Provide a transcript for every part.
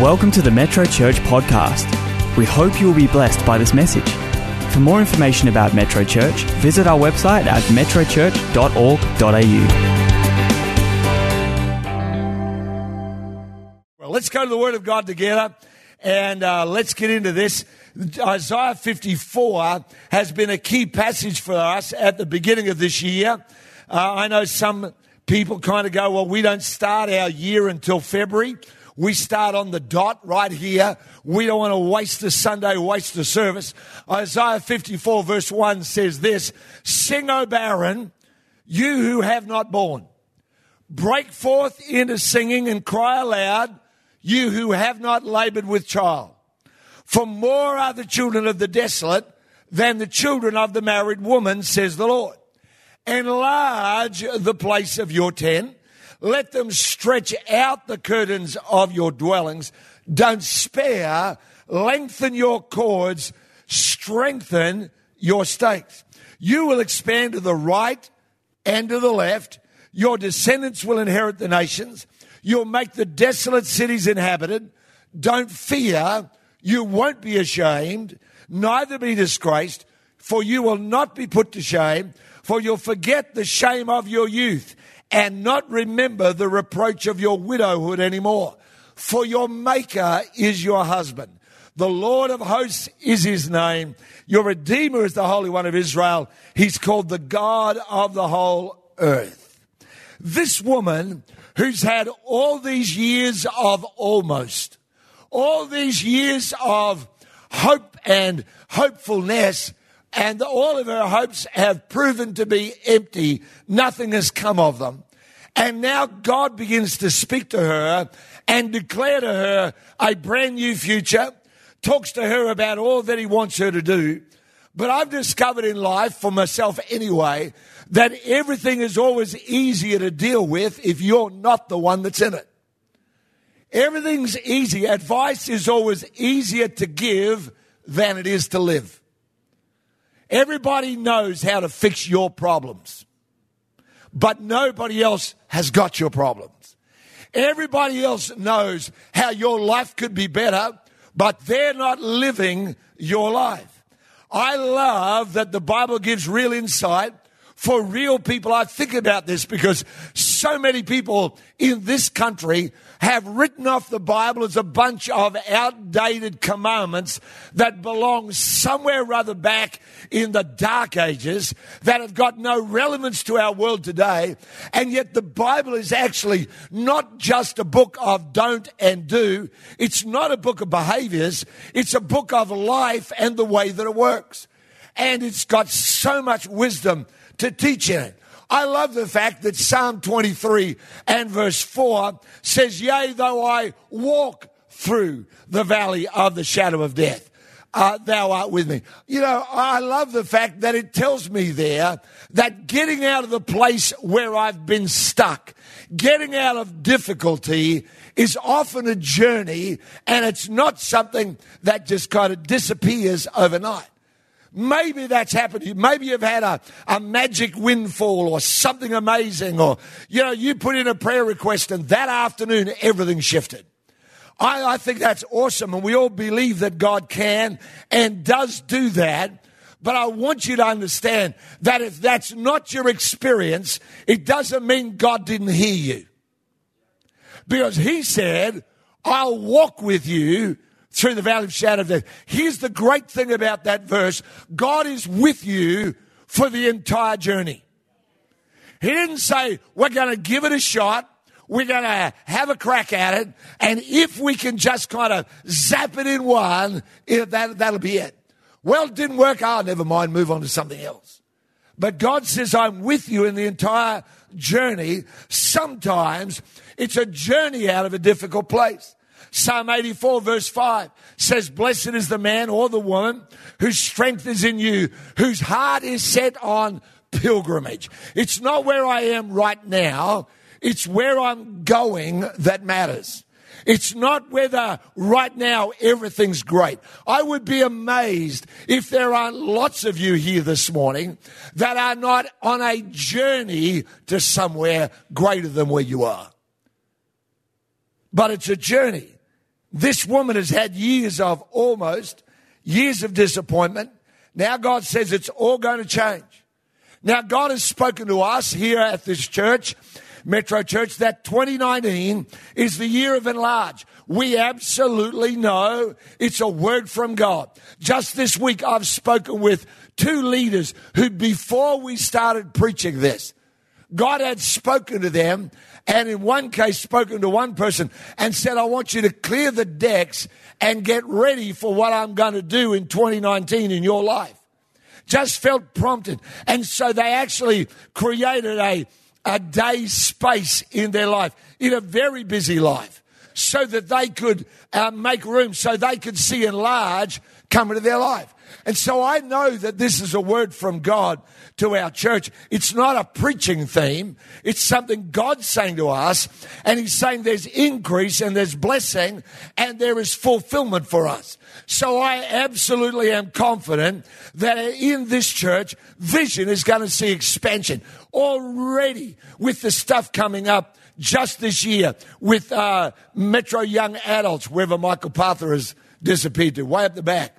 Welcome to the Metro Church podcast. We hope you will be blessed by this message. For more information about Metro Church, visit our website at metrochurch.org.au. Well, let's go to the Word of God together and uh, let's get into this. Isaiah 54 has been a key passage for us at the beginning of this year. Uh, I know some people kind of go, well, we don't start our year until February. We start on the dot right here. We don't want to waste the Sunday, waste the service. Isaiah 54 verse 1 says this, Sing, O barren, you who have not borne. Break forth into singing and cry aloud, you who have not labored with child. For more are the children of the desolate than the children of the married woman, says the Lord. Enlarge the place of your tent let them stretch out the curtains of your dwellings. Don't spare. Lengthen your cords. Strengthen your stakes. You will expand to the right and to the left. Your descendants will inherit the nations. You'll make the desolate cities inhabited. Don't fear. You won't be ashamed, neither be disgraced, for you will not be put to shame, for you'll forget the shame of your youth and not remember the reproach of your widowhood anymore. For your maker is your husband. The Lord of hosts is his name. Your Redeemer is the Holy One of Israel. He's called the God of the whole earth. This woman who's had all these years of almost, all these years of hope and hopefulness, and all of her hopes have proven to be empty. Nothing has come of them. And now God begins to speak to her and declare to her a brand new future, talks to her about all that he wants her to do. But I've discovered in life, for myself anyway, that everything is always easier to deal with if you're not the one that's in it. Everything's easy. Advice is always easier to give than it is to live. Everybody knows how to fix your problems, but nobody else has got your problems. Everybody else knows how your life could be better, but they're not living your life. I love that the Bible gives real insight for real people. I think about this because so many people in this country have written off the Bible as a bunch of outdated commandments that belong somewhere rather back in the dark ages that have got no relevance to our world today. And yet the Bible is actually not just a book of don't and do. It's not a book of behaviors. It's a book of life and the way that it works. And it's got so much wisdom to teach in it. I love the fact that Psalm 23 and verse 4 says, Yea, though I walk through the valley of the shadow of death, uh, thou art with me. You know, I love the fact that it tells me there that getting out of the place where I've been stuck, getting out of difficulty is often a journey and it's not something that just kind of disappears overnight. Maybe that's happened to you. Maybe you've had a, a magic windfall or something amazing, or, you know, you put in a prayer request and that afternoon everything shifted. I, I think that's awesome, and we all believe that God can and does do that. But I want you to understand that if that's not your experience, it doesn't mean God didn't hear you. Because He said, I'll walk with you through the valley of shadow of death. Here's the great thing about that verse God is with you for the entire journey. He didn't say, we're going to give it a shot. We're going to have a crack at it. And if we can just kind of zap it in one, that, that'll be it. Well, it didn't work. Oh, never mind. Move on to something else. But God says, I'm with you in the entire journey. Sometimes it's a journey out of a difficult place. Psalm 84 verse 5 says, Blessed is the man or the woman whose strength is in you, whose heart is set on pilgrimage. It's not where I am right now. It's where I'm going that matters. It's not whether right now everything's great. I would be amazed if there aren't lots of you here this morning that are not on a journey to somewhere greater than where you are. But it's a journey. This woman has had years of almost, years of disappointment. Now God says it's all going to change. Now God has spoken to us here at this church, Metro Church, that 2019 is the year of enlarge. We absolutely know it's a word from God. Just this week, I've spoken with two leaders who, before we started preaching this, God had spoken to them, and in one case, spoken to one person and said, I want you to clear the decks and get ready for what I'm going to do in 2019 in your life. Just felt prompted. And so they actually created a, a day space in their life, in a very busy life so that they could uh, make room, so they could see enlarge come into their life. And so I know that this is a word from God to our church. It's not a preaching theme. It's something God's saying to us. And He's saying there's increase and there's blessing and there is fulfillment for us. So I absolutely am confident that in this church, vision is going to see expansion already with the stuff coming up just this year with uh, Metro Young Adults, wherever Michael Parther has disappeared to, way up the back.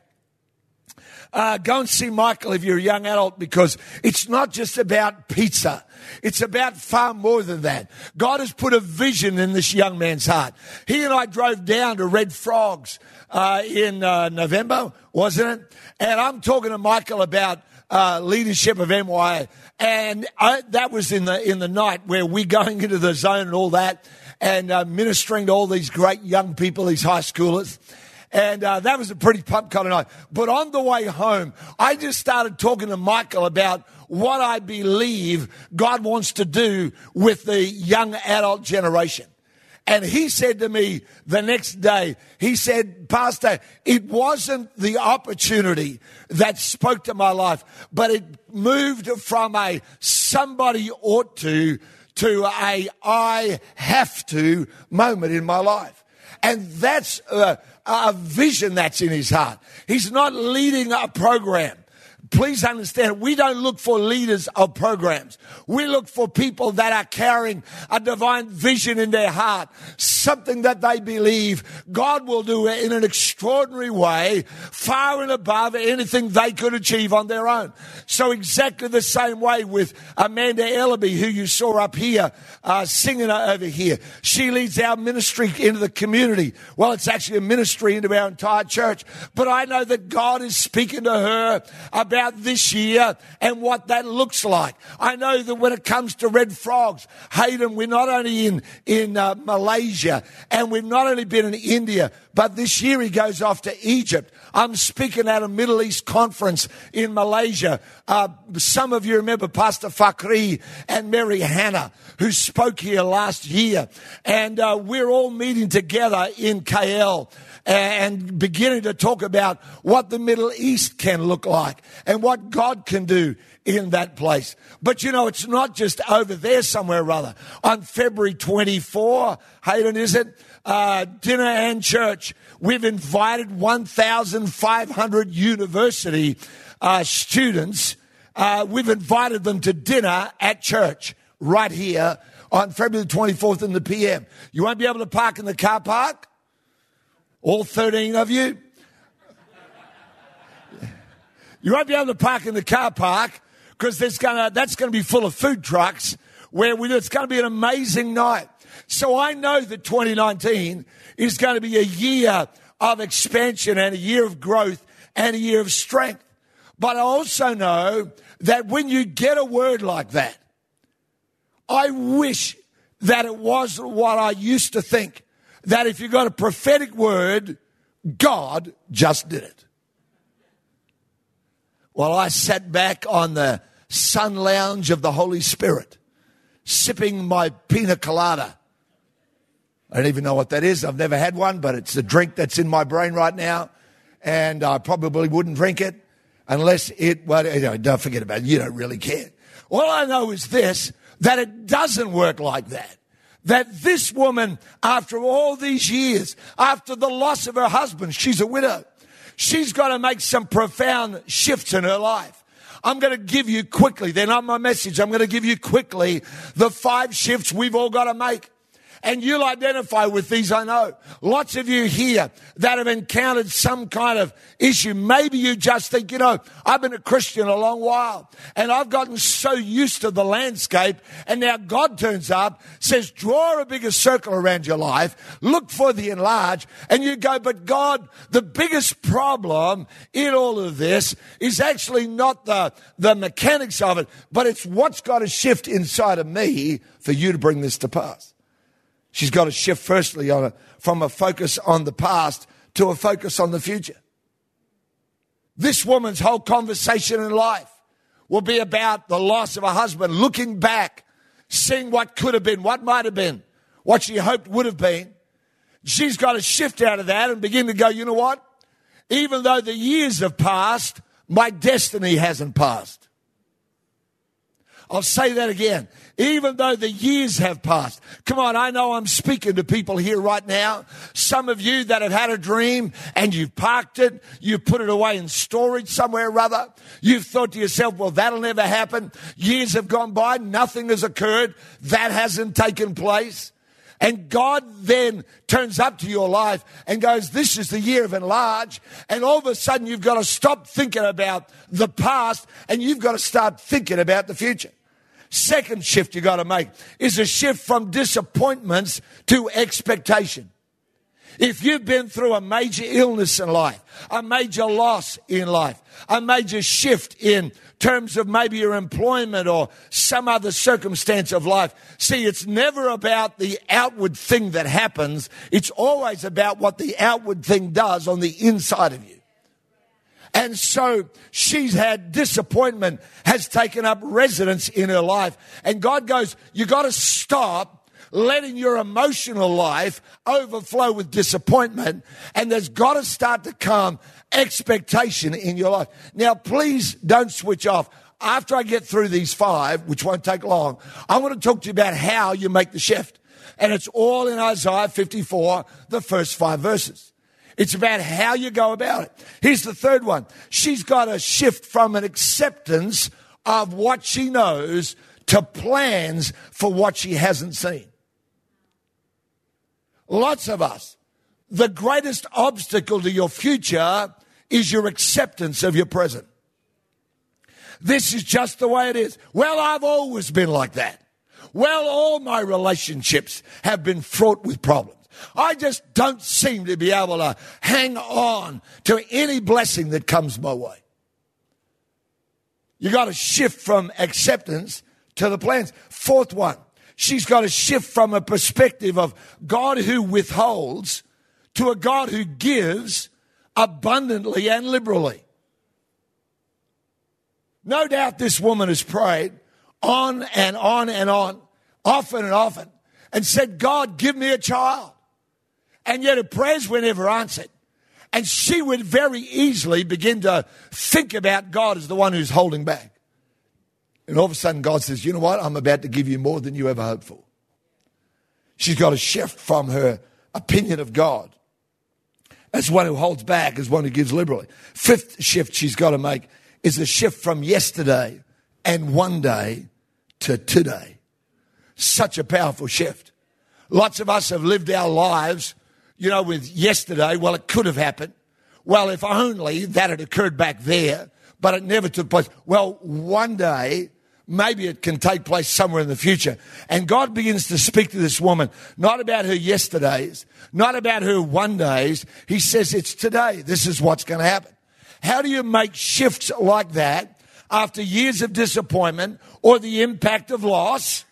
Uh, go and see Michael if you're a young adult because it's not just about pizza. It's about far more than that. God has put a vision in this young man's heart. He and I drove down to Red Frogs uh, in uh, November, wasn't it? And I'm talking to Michael about uh, leadership of MYA. And I, that was in the, in the night where we're going into the zone and all that and uh, ministering to all these great young people, these high schoolers. And uh, that was a pretty pump kind of night. But on the way home, I just started talking to Michael about what I believe God wants to do with the young adult generation. And he said to me the next day, he said, Pastor, it wasn't the opportunity that spoke to my life, but it moved from a somebody ought to to a I have to moment in my life. And that's a, a vision that's in his heart. He's not leading a program please understand, we don't look for leaders of programs. We look for people that are carrying a divine vision in their heart, something that they believe God will do in an extraordinary way, far and above anything they could achieve on their own. So exactly the same way with Amanda Ellaby, who you saw up here, uh, singing over here. She leads our ministry into the community. Well, it's actually a ministry into our entire church. But I know that God is speaking to her about this year and what that looks like. I know that when it comes to red frogs, Hayden, we're not only in, in uh, Malaysia and we've not only been in India, but this year he goes off to Egypt. I'm speaking at a Middle East conference in Malaysia. Uh, some of you remember Pastor Fakri and Mary Hannah, who spoke here last year. And uh, we're all meeting together in KL and beginning to talk about what the Middle East can look like and what God can do in that place. But you know, it's not just over there somewhere or other. On February 24, Hayden, is it? Uh, dinner and church. We've invited 1,500 university uh, students. Uh, we've invited them to dinner at church right here on February 24th in the PM. You won't be able to park in the car park. All 13 of you? You won't be able to park in the car park because that's going to be full of food trucks where we, it's going to be an amazing night. So I know that 2019 is going to be a year of expansion and a year of growth and a year of strength. But I also know that when you get a word like that, I wish that it was what I used to think that if you got a prophetic word, God just did it. While I sat back on the sun lounge of the Holy Spirit, sipping my pina colada. I don't even know what that is. I've never had one, but it's a drink that's in my brain right now. And I probably wouldn't drink it unless it, well, you know, don't forget about it. You don't really care. All I know is this, that it doesn't work like that that this woman, after all these years, after the loss of her husband, she's a widow, she's got to make some profound shifts in her life. I'm going to give you quickly, they're not my message, I'm going to give you quickly the five shifts we've all got to make. And you'll identify with these, I know. Lots of you here that have encountered some kind of issue. Maybe you just think, you know, I've been a Christian a long while and I've gotten so used to the landscape. And now God turns up, says, draw a bigger circle around your life, look for the enlarge. And you go, but God, the biggest problem in all of this is actually not the, the mechanics of it, but it's what's got to shift inside of me for you to bring this to pass. She's got to shift firstly on a, from a focus on the past to a focus on the future. This woman's whole conversation in life will be about the loss of a husband, looking back, seeing what could have been, what might have been, what she hoped would have been. She's got to shift out of that and begin to go, you know what? Even though the years have passed, my destiny hasn't passed. I'll say that again. Even though the years have passed. Come on, I know I'm speaking to people here right now. Some of you that have had a dream and you've parked it, you've put it away in storage somewhere or other. You've thought to yourself, well, that'll never happen. Years have gone by, nothing has occurred. That hasn't taken place. And God then turns up to your life and goes, This is the year of enlarge. And all of a sudden, you've got to stop thinking about the past and you've got to start thinking about the future. Second shift you got to make is a shift from disappointments to expectation. If you've been through a major illness in life, a major loss in life, a major shift in terms of maybe your employment or some other circumstance of life, see, it's never about the outward thing that happens. It's always about what the outward thing does on the inside of you. And so she's had disappointment has taken up residence in her life. And God goes, you got to stop letting your emotional life overflow with disappointment. And there's got to start to come expectation in your life. Now, please don't switch off. After I get through these five, which won't take long, I want to talk to you about how you make the shift. And it's all in Isaiah 54, the first five verses. It's about how you go about it. Here's the third one. She's got to shift from an acceptance of what she knows to plans for what she hasn't seen. Lots of us, the greatest obstacle to your future is your acceptance of your present. This is just the way it is. Well, I've always been like that. Well, all my relationships have been fraught with problems. I just don't seem to be able to hang on to any blessing that comes my way. You got to shift from acceptance to the plans. Fourth one, she's got to shift from a perspective of God who withholds to a God who gives abundantly and liberally. No doubt this woman has prayed on and on and on, often and often, and said, God, give me a child and yet her prayers were never answered. And she would very easily begin to think about God as the one who's holding back. And all of a sudden, God says, You know what? I'm about to give you more than you ever hoped for. She's got to shift from her opinion of God as one who holds back, as one who gives liberally. Fifth shift she's got to make is a shift from yesterday and one day to today. Such a powerful shift. Lots of us have lived our lives you know, with yesterday, well, it could have happened. Well, if only that had occurred back there, but it never took place. Well, one day, maybe it can take place somewhere in the future. And God begins to speak to this woman, not about her yesterdays, not about her one days. He says, it's today. This is what's going to happen. How do you make shifts like that after years of disappointment or the impact of loss?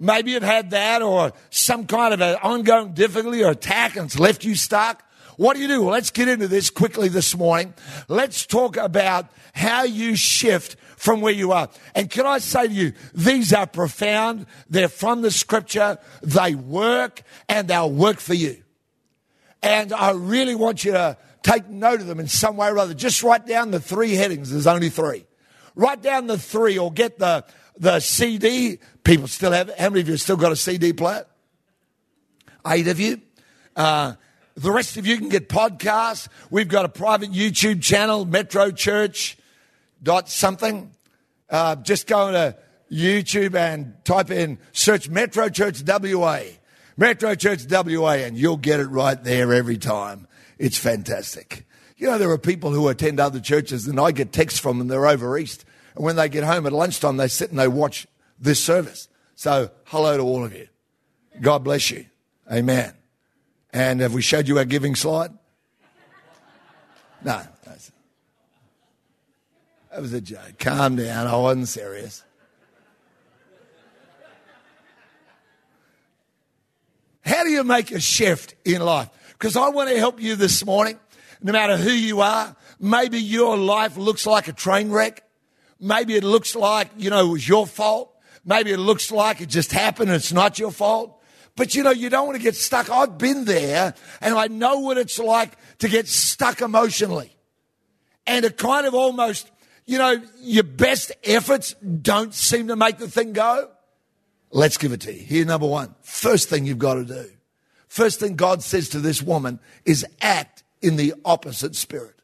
Maybe you've had that or some kind of an ongoing difficulty or attack and it's left you stuck. What do you do? Well, let's get into this quickly this morning. Let's talk about how you shift from where you are. And can I say to you, these are profound. They're from the scripture. They work and they'll work for you. And I really want you to take note of them in some way or other. Just write down the three headings. There's only three. Write down the three or get the, the CD. People still have, how many of you still got a CD player? Eight of you. Uh, the rest of you can get podcasts. We've got a private YouTube channel, Metro Church dot something. Uh, just go to YouTube and type in search Metro Church WA. Metro Church WA, and you'll get it right there every time. It's fantastic. You know, there are people who attend other churches, and I get texts from them, they're over east. And when they get home at lunchtime, they sit and they watch this service. So, hello to all of you. God bless you. Amen. And have we showed you our giving slide? No. That was a joke. Calm down. I wasn't serious. How do you make a shift in life? Because I want to help you this morning, no matter who you are. Maybe your life looks like a train wreck. Maybe it looks like, you know, it was your fault. Maybe it looks like it just happened and it's not your fault. But you know, you don't want to get stuck. I've been there and I know what it's like to get stuck emotionally. And it kind of almost, you know, your best efforts don't seem to make the thing go. Let's give it to you. Here, number one. First thing you've got to do. First thing God says to this woman is act in the opposite spirit.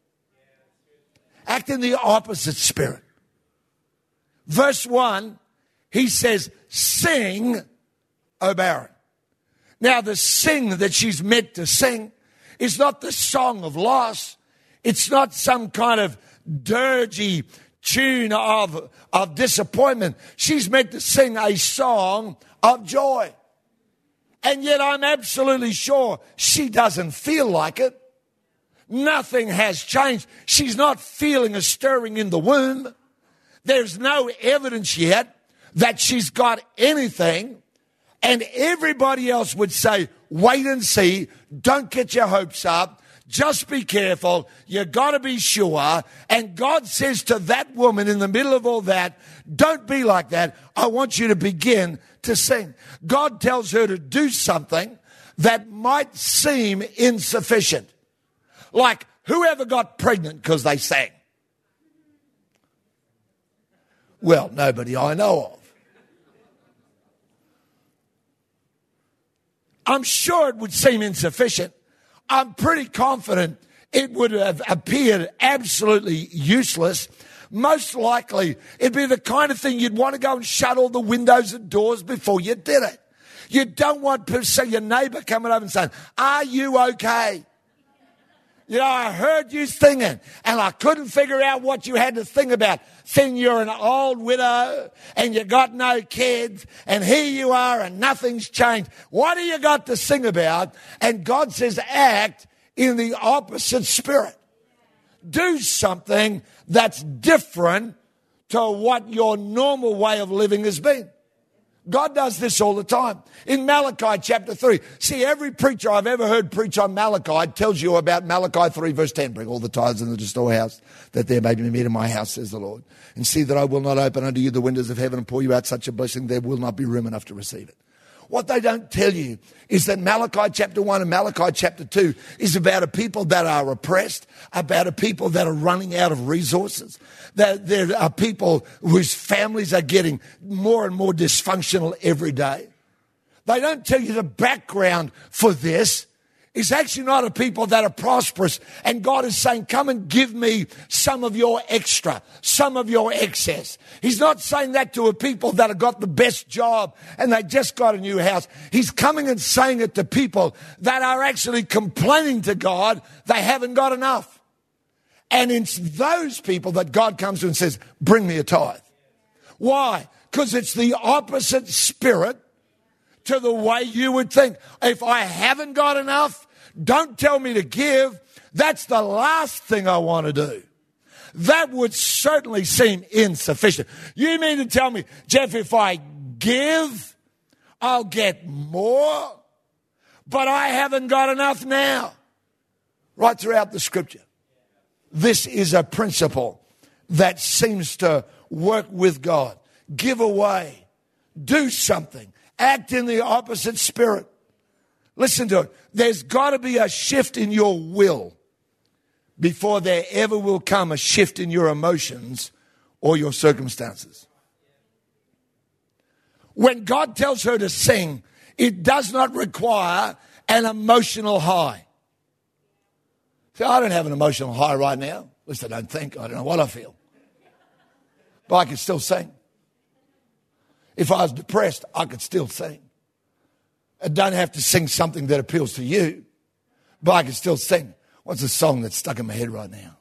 Act in the opposite spirit. Verse one, he says, sing, O barren. Now, the sing that she's meant to sing is not the song of loss. It's not some kind of dirgy tune of, of disappointment. She's meant to sing a song of joy. And yet I'm absolutely sure she doesn't feel like it. Nothing has changed. She's not feeling a stirring in the womb. There's no evidence yet that she's got anything. And everybody else would say, wait and see. Don't get your hopes up. Just be careful. You gotta be sure. And God says to that woman in the middle of all that, don't be like that. I want you to begin to sing. God tells her to do something that might seem insufficient. Like whoever got pregnant because they sang? Well, nobody I know of. I'm sure it would seem insufficient. I'm pretty confident it would have appeared absolutely useless. Most likely, it'd be the kind of thing you'd want to go and shut all the windows and doors before you did it. You don't want to see your neighbor coming over and saying, Are you okay? You know, I heard you singing and I couldn't figure out what you had to sing about. Sing you're an old widow and you got no kids and here you are and nothing's changed. What do you got to sing about? And God says act in the opposite spirit. Do something that's different to what your normal way of living has been. God does this all the time. In Malachi chapter 3, see, every preacher I've ever heard preach on Malachi tells you about Malachi 3, verse 10. Bring all the tithes into the storehouse, that there may be meat in my house, says the Lord. And see that I will not open unto you the windows of heaven and pour you out such a blessing, there will not be room enough to receive it. What they don't tell you is that Malachi chapter 1 and Malachi chapter 2 is about a people that are oppressed, about a people that are running out of resources, that there are people whose families are getting more and more dysfunctional every day. They don't tell you the background for this is actually not a people that are prosperous. And God is saying, come and give me some of your extra, some of your excess. He's not saying that to a people that have got the best job and they just got a new house. He's coming and saying it to people that are actually complaining to God they haven't got enough. And it's those people that God comes to and says, bring me a tithe. Why? Because it's the opposite spirit to the way you would think. If I haven't got enough, don't tell me to give. That's the last thing I want to do. That would certainly seem insufficient. You mean to tell me, Geoff, if I give, I'll get more, but I haven't got enough now. Right throughout the scripture. This is a principle that seems to work with God. Give away, do something, act in the opposite spirit. Listen to it. There's got to be a shift in your will before there ever will come a shift in your emotions or your circumstances. When God tells her to sing, it does not require an emotional high. See, I don't have an emotional high right now. At least I don't think. I don't know what I feel. But I can still sing. If I was depressed, I could still sing. I don't have to sing something that appeals to you, but I can still sing. What's the song that's stuck in my head right now?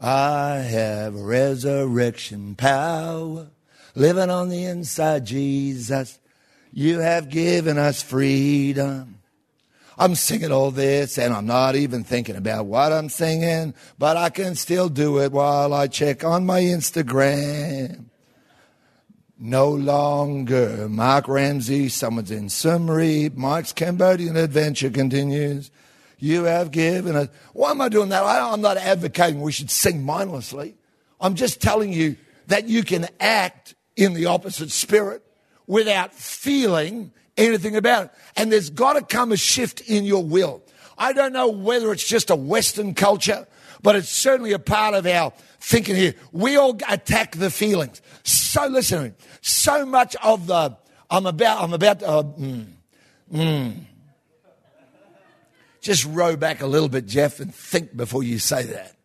I have resurrection power living on the inside, Jesus. You have given us freedom. I'm singing all this and I'm not even thinking about what I'm singing, but I can still do it while I check on my Instagram. No longer Mark Ramsey, someone's in summary. Mike's Cambodian adventure continues. You have given us. Why am I doing that? I, I'm not advocating we should sing mindlessly. I'm just telling you that you can act in the opposite spirit without feeling anything about it. And there's got to come a shift in your will. I don't know whether it's just a Western culture, but it's certainly a part of our thinking here. We all attack the feelings. So listen, so much of the I'm about I'm about uh, mm, mm. Just row back a little bit, Geoff, and think before you say that.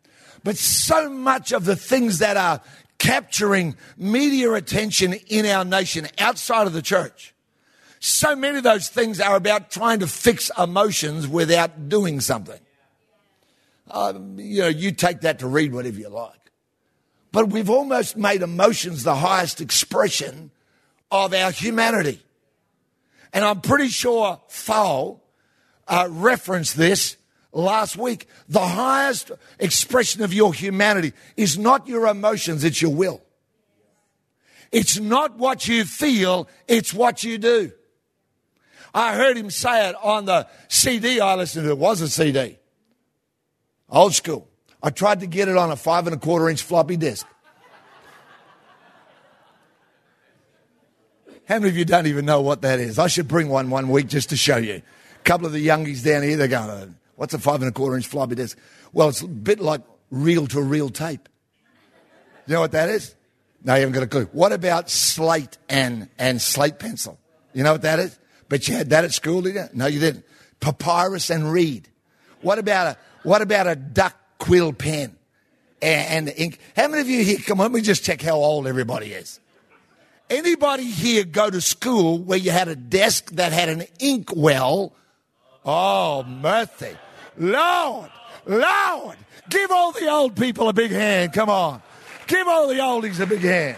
But so much of the things that are capturing media attention in our nation outside of the church so many of those things are about trying to fix emotions without doing something. Um, you know, you take that to read whatever you like. But we've almost made emotions the highest expression of our humanity. And I'm pretty sure Fowl uh, referenced this last week. The highest expression of your humanity is not your emotions, it's your will. It's not what you feel, it's what you do. I heard him say it on the CD I listened to. It was a CD. Old school. I tried to get it on a five and a quarter inch floppy disk. How many of you don't even know what that is? I should bring one one week just to show you. A couple of the youngies down here, they're going, oh, what's a five and a quarter inch floppy disk? Well, it's a bit like reel to reel tape. You know what that is? No, you haven't got a clue. What about slate and, and slate pencil? You know what that is? But you had that at school, did you? No, you didn't. Papyrus and reed. What about a what about a duck quill pen and, and ink? How many of you here? Come on, let me just check how old everybody is. Anybody here go to school where you had a desk that had an ink well? Oh, mercy. Lord, Lord, give all the old people a big hand. Come on. Give all the oldies a big hand.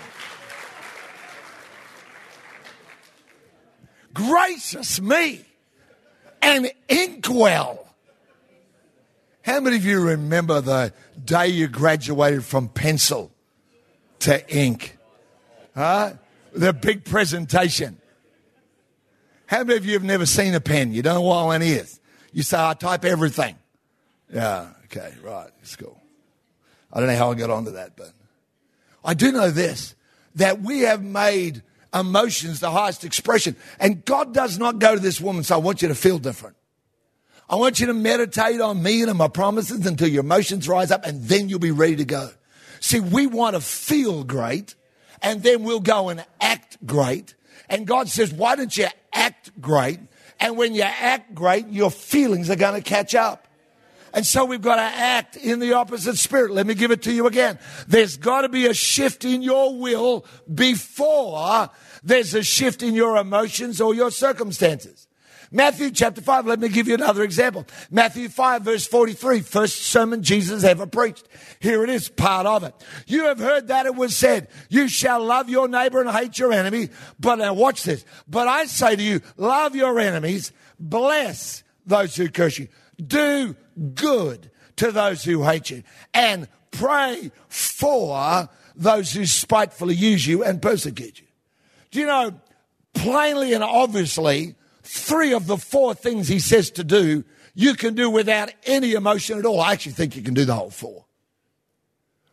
Gracious me, an inkwell. How many of you remember the day you graduated from pencil to ink? Huh? The big presentation. How many of you have never seen a pen? You don't know what one is. You say, I type everything. Yeah, okay, right, it's cool. I don't know how I got onto that, but I do know this that we have made emotions the highest expression. And God does not go to this woman, so I want you to feel different. I want you to meditate on me and on my promises until your emotions rise up and then you'll be ready to go. See, we want to feel great and then we'll go and act great. And God says, why don't you act great? And when you act great, your feelings are going to catch up. And so we've got to act in the opposite spirit. Let me give it to you again. There's got to be a shift in your will before there's a shift in your emotions or your circumstances. Matthew chapter 5, let me give you another example. Matthew 5 verse 43, first sermon Jesus ever preached. Here it is, part of it. You have heard that it was said, you shall love your neighbor and hate your enemy. But now watch this. But I say to you, love your enemies, bless those who curse you, do good to those who hate you, and pray for those who spitefully use you and persecute you. Do you know, plainly and obviously, three of the four things he says to do, you can do without any emotion at all. I actually think you can do the whole four.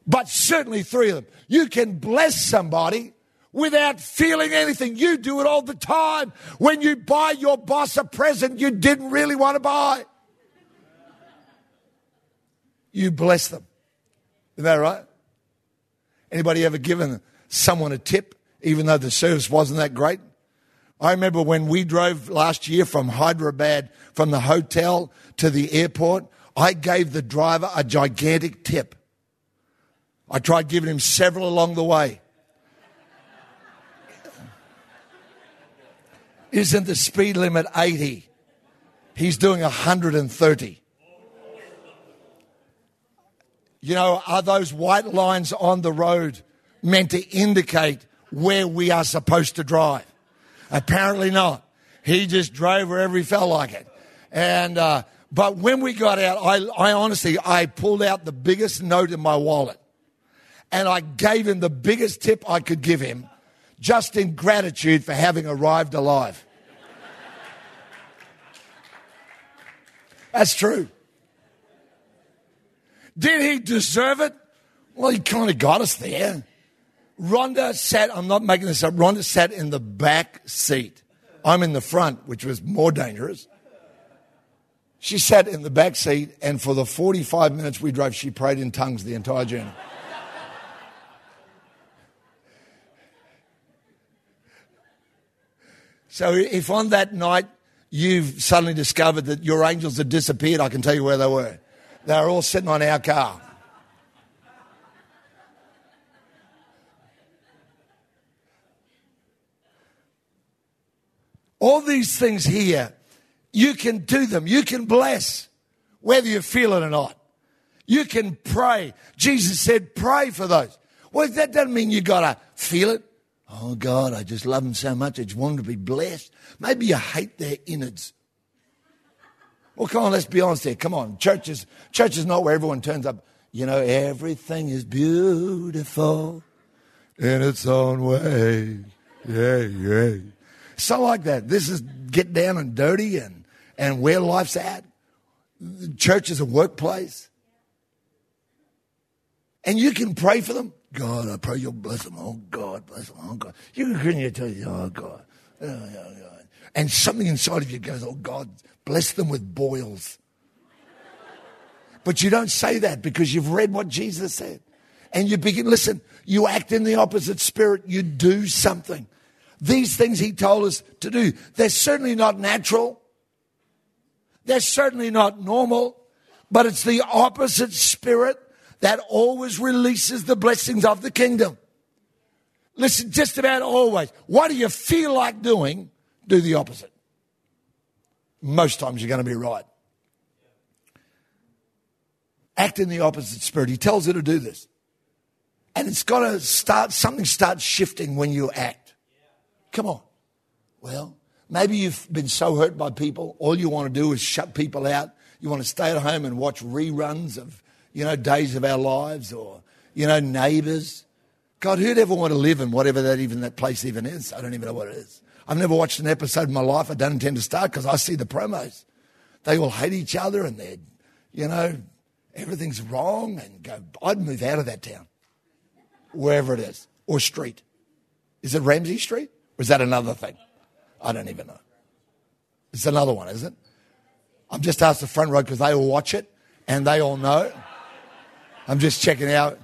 But certainly three of them. You can bless somebody without feeling anything. You do it all the time. When you buy your boss a present you didn't really want to buy, you bless them. Is that right? Anybody ever given someone a tip even though the service wasn't that great. I remember when we drove last year from Hyderabad, from the hotel to the airport, I gave the driver a gigantic tip. I tried giving him several along the way. isn't the speed limit 80? He's doing 130. You know, are those white lines on the road meant to indicate where we are supposed to drive? Apparently not. He just drove wherever he felt like it. And, uh, but when we got out, I, I honestly, I pulled out the biggest note in my wallet and I gave him the biggest tip I could give him just in gratitude for having arrived alive. That's true. Did he deserve it? Well, he kind of got us there. Rhonda sat, I'm not making this up, Rhonda sat in the back seat. I'm in the front, which was more dangerous. She sat in the back seat, and for the 45 minutes we drove, she prayed in tongues the entire journey. so if on that night you've suddenly discovered that your angels had disappeared, I can tell you where they were. They were all sitting on our car. All these things here, you can do them. You can bless, whether you feel it or not. You can pray. Jesus said, pray for those. Well, that doesn't mean you got to feel it. Oh, God, I just love them so much. I just want them to be blessed. Maybe you hate their innards. Well, come on, let's be honest here. Come on. Church is, church is not where everyone turns up. You know, everything is beautiful in its own way. Yeah, yeah. So like that. This is get down and dirty and, and where life's at. Church is a workplace. And you can pray for them. God, I pray you'll bless them. Oh, God, bless them. Oh, God. You can continue to tell you, oh, God. Oh, God. And something inside of you goes, oh, God, bless them with boils. But you don't say that because you've read what Jesus said. And you begin, listen, you act in the opposite spirit. You do something these things he told us to do. They're certainly not natural. They're certainly not normal, but it's the opposite spirit that always releases the blessings of the kingdom. Listen, just about always. What do you feel like doing? Do the opposite. Most times you're going to be right. Act in the opposite spirit. He tells you to do this. And it's got to start, something starts shifting when you act. Come on. Well, maybe you've been so hurt by people, all you want to do is shut people out. You want to stay at home and watch reruns of, you know, days of our lives or, you know, neighbours. God, who'd ever want to live in whatever that even that place even is? I don't even know what it is. I've never watched an episode in my life. I don't intend to start because I see the promos. They all hate each other and they're, you know, everything's wrong and go, I'd move out of that town, wherever it is, or street. Is it Ramsey Street? Or is that another thing? I don't even know. It's another one, is it? I'm just asked the front row because they all watch it and they all know. I'm just checking out.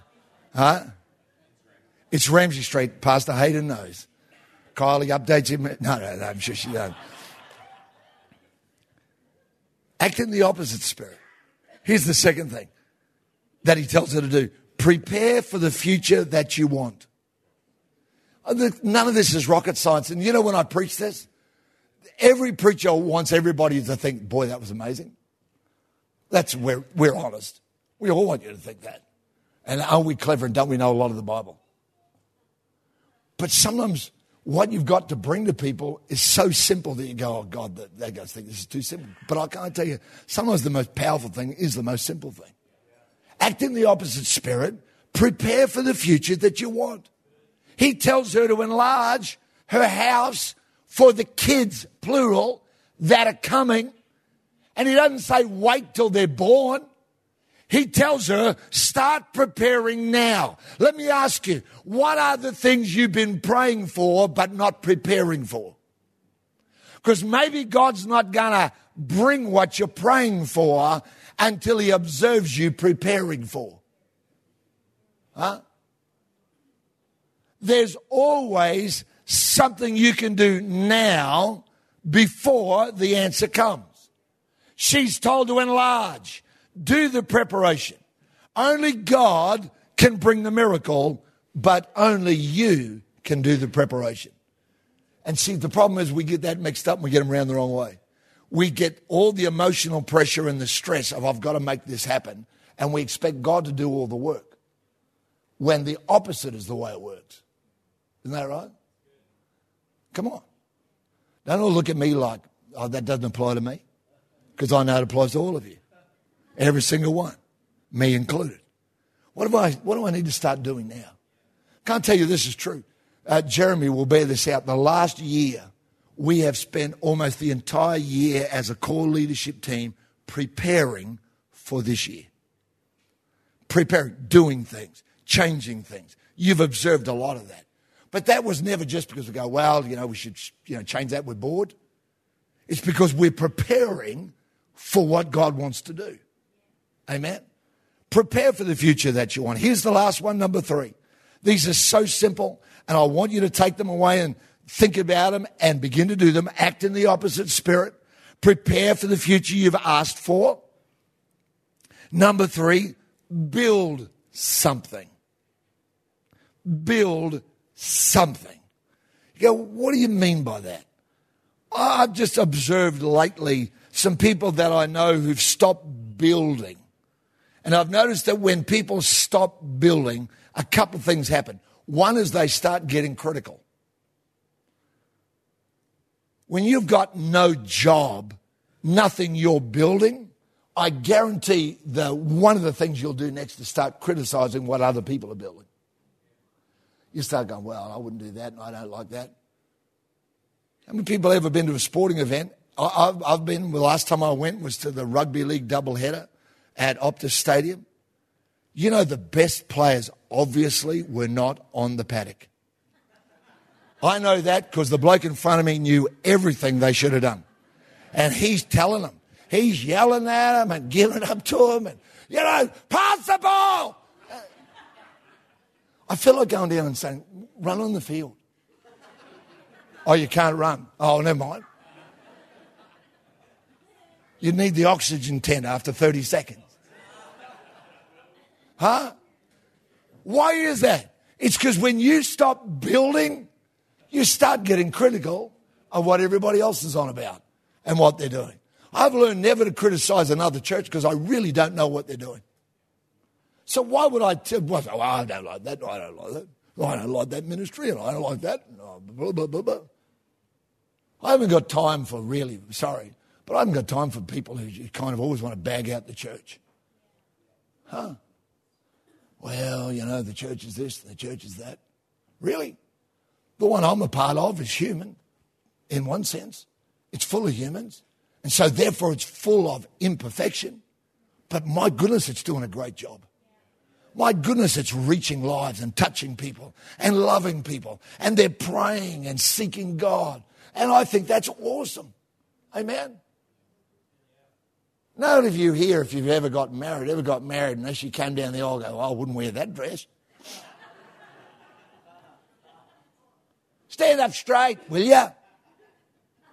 Huh? It's Ramsey Street. Pastor Hayden knows. Kylie updates him. No, no, no, I'm sure she does. Act in the opposite spirit. Here's the second thing that he tells her to do prepare for the future that you want. Oh, none of this is rocket science. And you know when I preach this? Every preacher wants everybody to think, boy, that was amazing. That's where we're honest. We all want you to think that. And are we clever and don't we know a lot of the Bible? But sometimes what you've got to bring to people is so simple that you go, oh God, they guys think this is too simple. But I can't tell you, sometimes the most powerful thing is the most simple thing. Act in the opposite spirit. Prepare for the future that you want. He tells her to enlarge her house for the kids, plural, that are coming. And he doesn't say wait till they're born. He tells her, start preparing now. Let me ask you, what are the things you've been praying for but not preparing for? Because maybe God's not going to bring what you're praying for until he observes you preparing for. Huh? There's always something you can do now before the answer comes. She's told to enlarge, do the preparation. Only God can bring the miracle, but only you can do the preparation. And see, the problem is we get that mixed up and we get them around the wrong way. We get all the emotional pressure and the stress of, I've got to make this happen. And we expect God to do all the work. When the opposite is the way it works. Isn't that right? Come on. Don't all look at me like, oh, that doesn't apply to me. Because I know it applies to all of you. Every single one. Me included. What, do I, what do I need to start doing now? Can't tell you this is true. Uh, Jeremy will bear this out. The last year, we have spent almost the entire year as a core leadership team preparing for this year. Preparing, doing things, changing things. You've observed a lot of that. But that was never just because we go, well, you know, we should you know, change that, we're bored. It's because we're preparing for what God wants to do. Amen. Prepare for the future that you want. Here's the last one, number three. These are so simple, and I want you to take them away and think about them and begin to do them. Act in the opposite spirit. Prepare for the future you've asked for. Number three, build something. Build something. You go, what do you mean by that? I've just observed lately some people that I know who've stopped building. And I've noticed that when people stop building, a couple of things happen. One is they start getting critical. When you've got no job, nothing you're building, I guarantee that one of the things you'll do next is start criticizing what other people are building. You start going, well, I wouldn't do that, and I don't like that. How many people ever been to a sporting event? I've, I've been, the last time I went was to the rugby league doubleheader at Optus Stadium. You know, the best players obviously were not on the paddock. I know that because the bloke in front of me knew everything they should have done. And he's telling them, he's yelling at them and giving up to them and, you know, pass the ball. I feel like going down and saying, run on the field. Oh, you can't run. Oh, never mind. You need the oxygen tent after 30 seconds. Huh? Why is that? It's because when you stop building, you start getting critical of what everybody else is on about and what they're doing. I've learned never to criticize another church because I really don't know what they're doing. So why would I tell, well, I don't like that, I don't like that, I don't like that ministry, and I don't like that, uh, blah, blah, blah, blah. I haven't got time for really, sorry, but I haven't got time for people who kind of always want to bag out the church. Huh? Well, you know, the church is this, the church is that. Really? The one I'm a part of is human, in one sense. It's full of humans. And so, therefore, it's full of imperfection. But my goodness, it's doing a great job. My goodness, it's reaching lives and touching people and loving people. And they're praying and seeking God. And I think that's awesome. Amen. None of you here, if you've ever got married, ever got married, unless you came down the aisle, go, oh, I wouldn't wear that dress. Stand up straight, will you?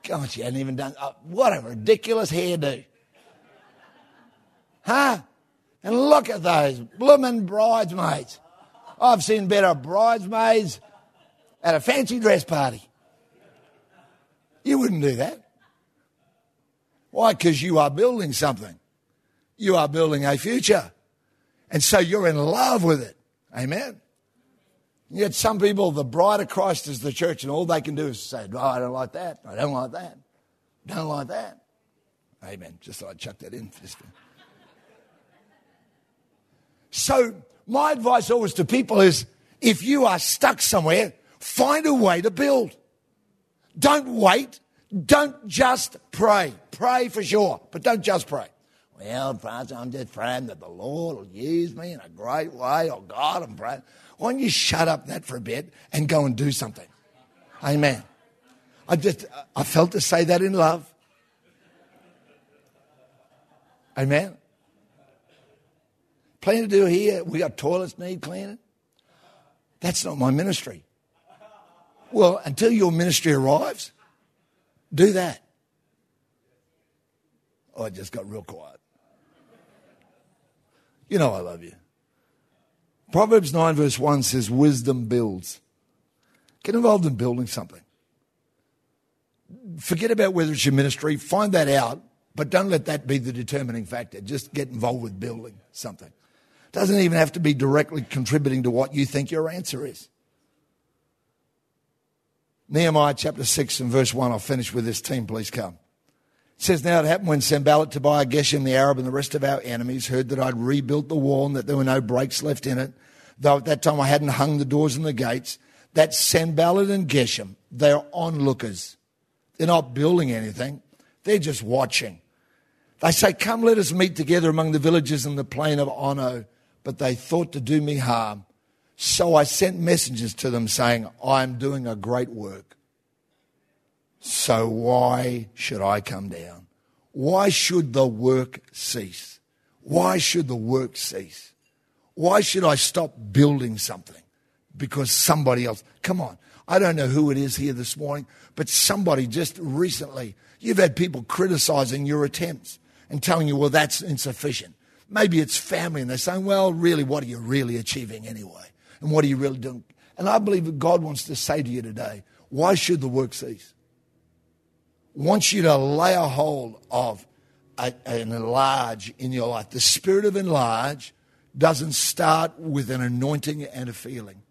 God, you hadn't even done. Oh, what a ridiculous hairdo. Huh? And look at those blooming bridesmaids. I've seen better bridesmaids at a fancy dress party. You wouldn't do that. Why? Because you are building something. You are building a future. And so you're in love with it. Amen. Yet some people, the bride of Christ is the church, and all they can do is say, oh, I don't like that. I don't like that. Don't like that. Amen. Just thought I'd chuck that in. So my advice always to people is if you are stuck somewhere, find a way to build. Don't wait. Don't just pray. Pray for sure, but don't just pray. Well, Francis, I'm just praying that the Lord will use me in a great way. Oh, God, I'm praying. Why don't you shut up that for a bit and go and do something? Amen. I just, I felt to say that in love. Amen. Plenty to do here. We got toilets need cleaning. That's not my ministry. Well, until your ministry arrives, do that. Oh, it just got real quiet. You know I love you. Proverbs 9, verse 1 says, Wisdom builds. Get involved in building something. forget about whether it's your ministry, find that out, but don't let that be the determining factor. Just get involved with building something. Doesn't even have to be directly contributing to what you think your answer is. Nehemiah chapter 6 and verse 1. I'll finish with this team, please come. It says, Now it happened when Sanballat, Tobiah, Geshem the Arab, and the rest of our enemies heard that I'd rebuilt the wall and that there were no breaks left in it, though at that time I hadn't hung the doors and the gates, that Sanballat and Geshem, they're onlookers. They're not building anything, they're just watching. They say, Come, let us meet together among the villages in the plain of Ono. But they thought to do me harm. So I sent messengers to them saying, I am doing a great work. So why should I come down? Why should the work cease? Why should the work cease? Why should I stop building something? Because somebody else, come on, I don't know who it is here this morning, but somebody just recently, you've had people criticizing your attempts and telling you, well, that's insufficient. Maybe it's family and they're saying, well, really, what are you really achieving anyway? And what are you really doing? And I believe that God wants to say to you today, why should the work cease? Wants you to lay a hold of a, an enlarge in your life. The spirit of enlarge doesn't start with an anointing and a feeling.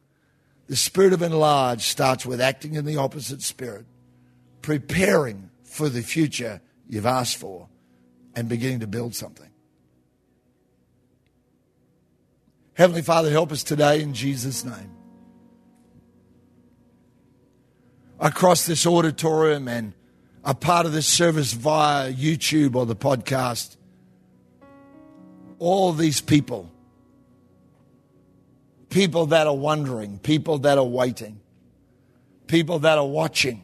The spirit of enlarge starts with acting in the opposite spirit, preparing for the future you've asked for, and beginning to build something. Heavenly Father, help us today in Jesus' name. Across this auditorium and a part of this service via YouTube or the podcast, all these people, people that are wondering, people that are waiting, people that are watching,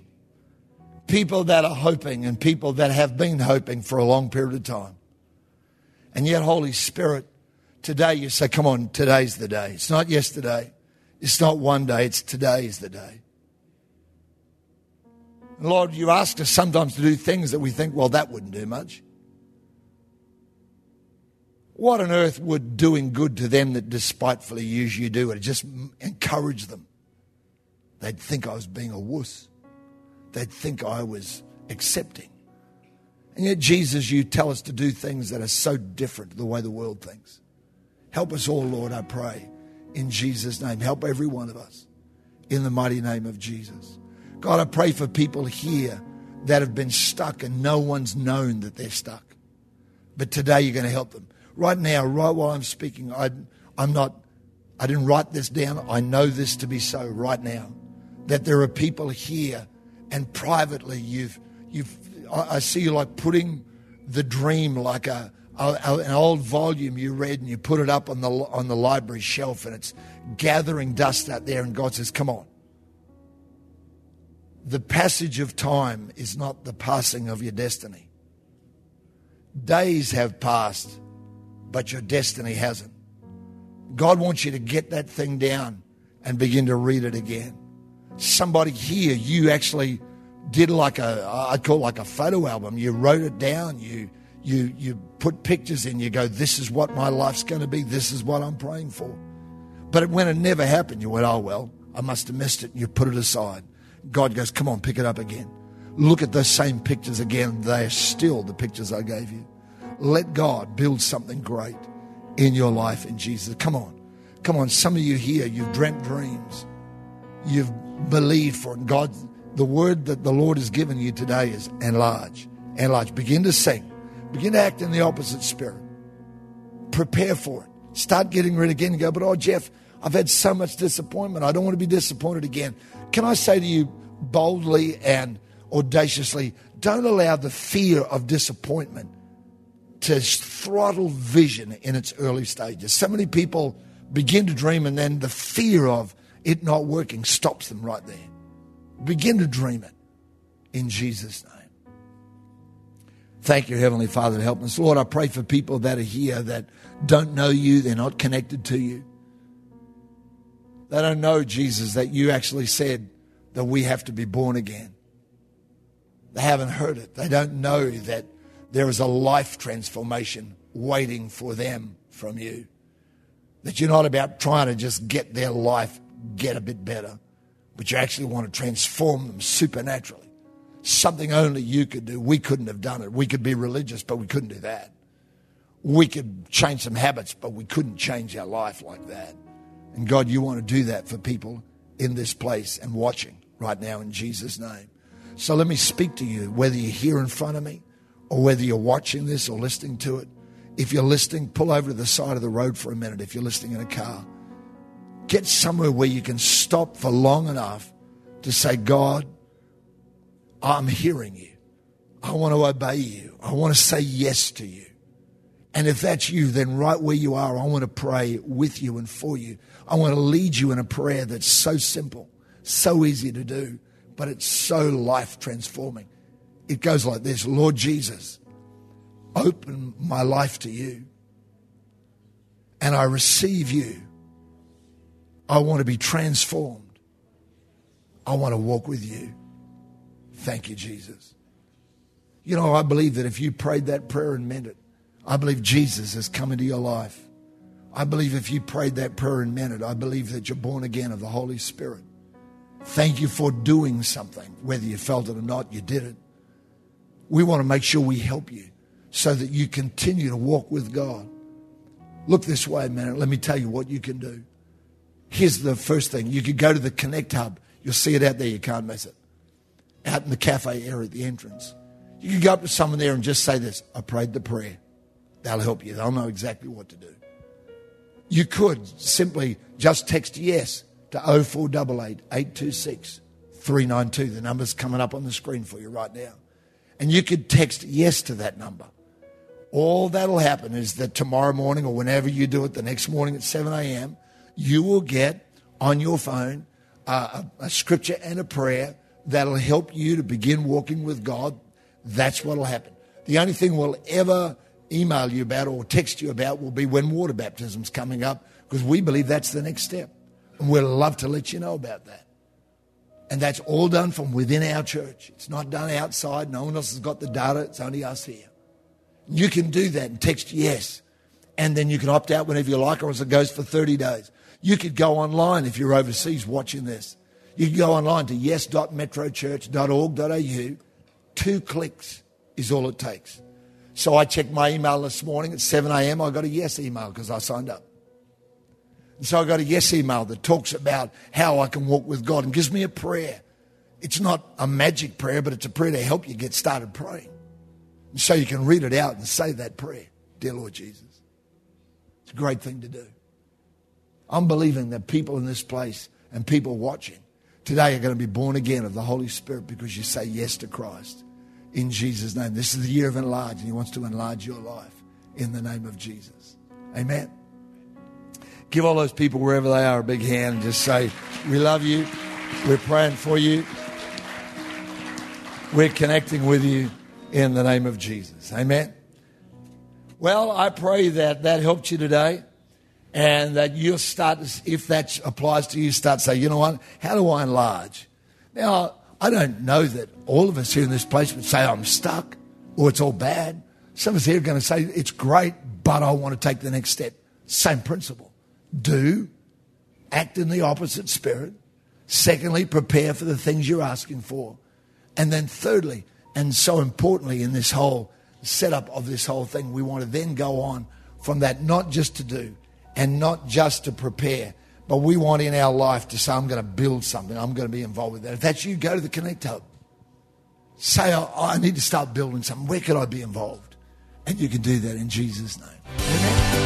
people that are hoping, and people that have been hoping for a long period of time. And yet, Holy Spirit, Today you say, come on, today's the day. It's not yesterday. It's not one day. It's today is the day. And Lord, you ask us sometimes to do things that we think, well, that wouldn't do much. What on earth would doing good to them that despitefully use you do it? Just encourage them. They'd think I was being a wuss. They'd think I was accepting. And yet, Jesus, you tell us to do things that are so different to the way the world thinks. Help us all, Lord, I pray. In Jesus' name. Help every one of us. In the mighty name of Jesus. God, I pray for people here that have been stuck and no one's known that they're stuck. But today you're going to help them. Right now, right while I'm speaking, I, I'm not, I didn't write this down. I know this to be so right now. That there are people here and privately you've, you've, I see you like putting the dream like a, an old volume you read and you put it up on the, on the library shelf and it's gathering dust out there, and God says, Come on. The passage of time is not the passing of your destiny. Days have passed, but your destiny hasn't. God wants you to get that thing down and begin to read it again. Somebody here, you actually did like a, I'd call like a photo album. You wrote it down, you you, you put pictures in, you go, This is what my life's going to be, this is what I'm praying for. But when it never happened, you went, Oh, well, I must have missed it. You put it aside. God goes, Come on, pick it up again. Look at those same pictures again. They are still the pictures I gave you. Let God build something great in your life in Jesus. Come on. Come on. Some of you here, you've dreamt dreams. You've believed for it. God, the word that the Lord has given you today is enlarge. Enlarge. Begin to sing. Begin to act in the opposite spirit. Prepare for it. Start getting rid again go, but oh, Geoff, I've had so much disappointment. I don't want to be disappointed again. Can I say to you boldly and audaciously, don't allow the fear of disappointment to throttle vision in its early stages. So many people begin to dream and then the fear of it not working stops them right there. Begin to dream it in Jesus' name. Thank you, Heavenly Father, to help us. Lord, I pray for people that are here that don't know you, they're not connected to you. They don't know, Jesus, that you actually said that we have to be born again. They haven't heard it. They don't know that there is a life transformation waiting for them from you. That you're not about trying to just get their life get a bit better, but you actually want to transform them supernaturally something only you could do. We couldn't have done it. We could be religious, but we couldn't do that. We could change some habits, but we couldn't change our life like that. And God, you want to do that for people in this place and watching right now in Jesus' name. So let me speak to you, whether you're here in front of me or whether you're watching this or listening to it. If you're listening, pull over to the side of the road for a minute. If you're listening in a car, get somewhere where you can stop for long enough to say, God, I'm hearing you. I want to obey you. I want to say yes to you. And if that's you, then right where you are, I want to pray with you and for you. I want to lead you in a prayer that's so simple, so easy to do, but it's so life transforming. It goes like this Lord Jesus, open my life to you, and I receive you. I want to be transformed. I want to walk with you. Thank you, Jesus. You know, I believe that if you prayed that prayer and meant it, I believe Jesus has come into your life. I believe if you prayed that prayer and meant it, I believe that you're born again of the Holy Spirit. Thank you for doing something. Whether you felt it or not, you did it. We want to make sure we help you so that you continue to walk with God. Look this way a minute. Let me tell you what you can do. Here's the first thing. You could go to the Connect Hub. You'll see it out there. You can't miss it. Out in the cafe area at the entrance. You can go up to someone there and just say this I prayed the prayer. They'll help you. They'll know exactly what to do. You could simply just text yes to 0488 826 392. The number's coming up on the screen for you right now. And you could text yes to that number. All that'll happen is that tomorrow morning or whenever you do it, the next morning at 7 a.m., you will get on your phone uh, a, a scripture and a prayer that'll help you to begin walking with God. That's what'll happen. The only thing we'll ever email you about or text you about will be when water baptism's coming up because we believe that's the next step. And we'd love to let you know about that. And that's all done from within our church. It's not done outside. No one else has got the data. It's only us here. You can do that and text yes. And then you can opt out whenever you like, or else it goes for 30 days. You could go online if you're overseas watching this. You can go online to yes.metrochurch.org.au. Two clicks is all it takes. So I checked my email this morning at 7 a.m. I got a yes email because I signed up. And so I got a yes email that talks about how I can walk with God and gives me a prayer. It's not a magic prayer, but it's a prayer to help you get started praying. And so you can read it out and say that prayer. Dear Lord Jesus. It's a great thing to do. I'm believing that people in this place and people watching today you're going to be born again of the Holy Spirit because you say yes to Christ in Jesus' name. This is the year of enlarge, and He wants to enlarge your life in the name of Jesus. Amen. Give all those people, wherever they are, a big hand and just say, We love you. We're praying for you. We're connecting with you in the name of Jesus. Amen. Well, I pray that that helped you today and that you'll start, if that applies to you, start say, you know what, how do I enlarge? Now, I don't know that all of us here in this place would say, I'm stuck or it's all bad. Some of us here are going to say, it's great, but I want to take the next step. Same principle. Do, act in the opposite spirit. Secondly, prepare for the things you're asking for. And then thirdly, and so importantly in this whole setup of this whole thing, we want to then go on from that not just to do and not just to prepare, but we want in our life to say, I'm going to build something. I'm going to be involved with that. If that's you, go to the Connect Hub. Say, oh, I need to start building something. Where could I be involved? And you can do that in Jesus' name. Amen.